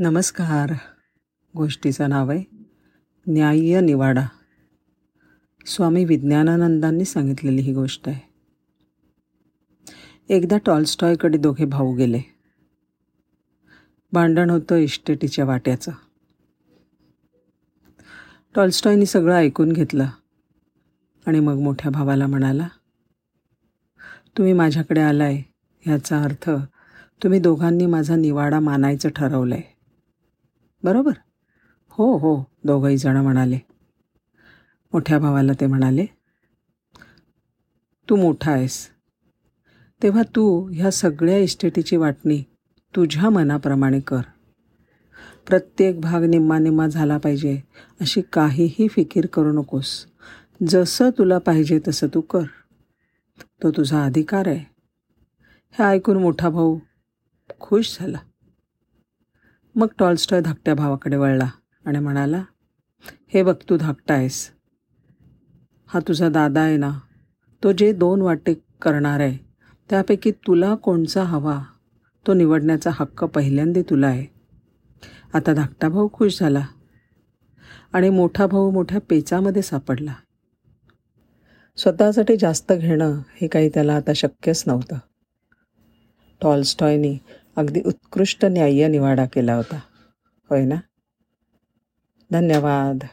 नमस्कार. गोष्टीचं नाव आहे न्याय्य निवाडा. स्वामी विज्ञानानंदांनी सांगितलेली ही गोष्ट आहे. एकदा टॉलस्टॉयकडे दोघे भाऊ गेले. भांडण होतं इस्टेटीच्या वाट्याचं. टॉलस्टॉयनी सगळं ऐकून घेतलं आणि मग मोठ्या भावाला म्हणाला तुम्ही माझ्याकडे आलाय ह्याचा अर्थ तुम्ही दोघांनी माझा निवाडा मानायचं ठरवलं आहे बरोबर? हो हो दोघंही जण म्हणाले. मोठ्या भावाला ते म्हणाले तू मोठा आहेस. तेव्हा तू ह्या सगळ्या इस्टेटीची वाटणी तुझ्या मनाप्रमाणे कर. प्रत्येक भाग निम्मा निम्मा झाला पाहिजे अशी काहीही फिकीर करू नकोस. जसं तुला पाहिजे तसं तू कर. तो तुझा अधिकार आहे. हे ऐकून मोठा भाऊ खुश झाला. मग टॉलस्टॉय धाकट्या भावाकडे वळला आणि म्हणाला हे बघ तू धाकटा आहेस. हा तुझा दादा आहे ना तो जे दोन वाटे करणार आहे त्यापैकी तुला कोणचा हवा? तो निवडण्याचा हक्क पहिल्यांदा तुला आहे. आता धाकटा भाऊ खुश झाला आणि मोठा भाऊ मोठ्या पेचामध्ये सापडला. स्वतःसाठी जास्त घेणं हे काही त्याला आता शक्यच नव्हतं. टॉलस्टॉयनी अगदी उत्कृष्ट न्याय्य निवाडा केला होता. होय ना? धन्यवाद.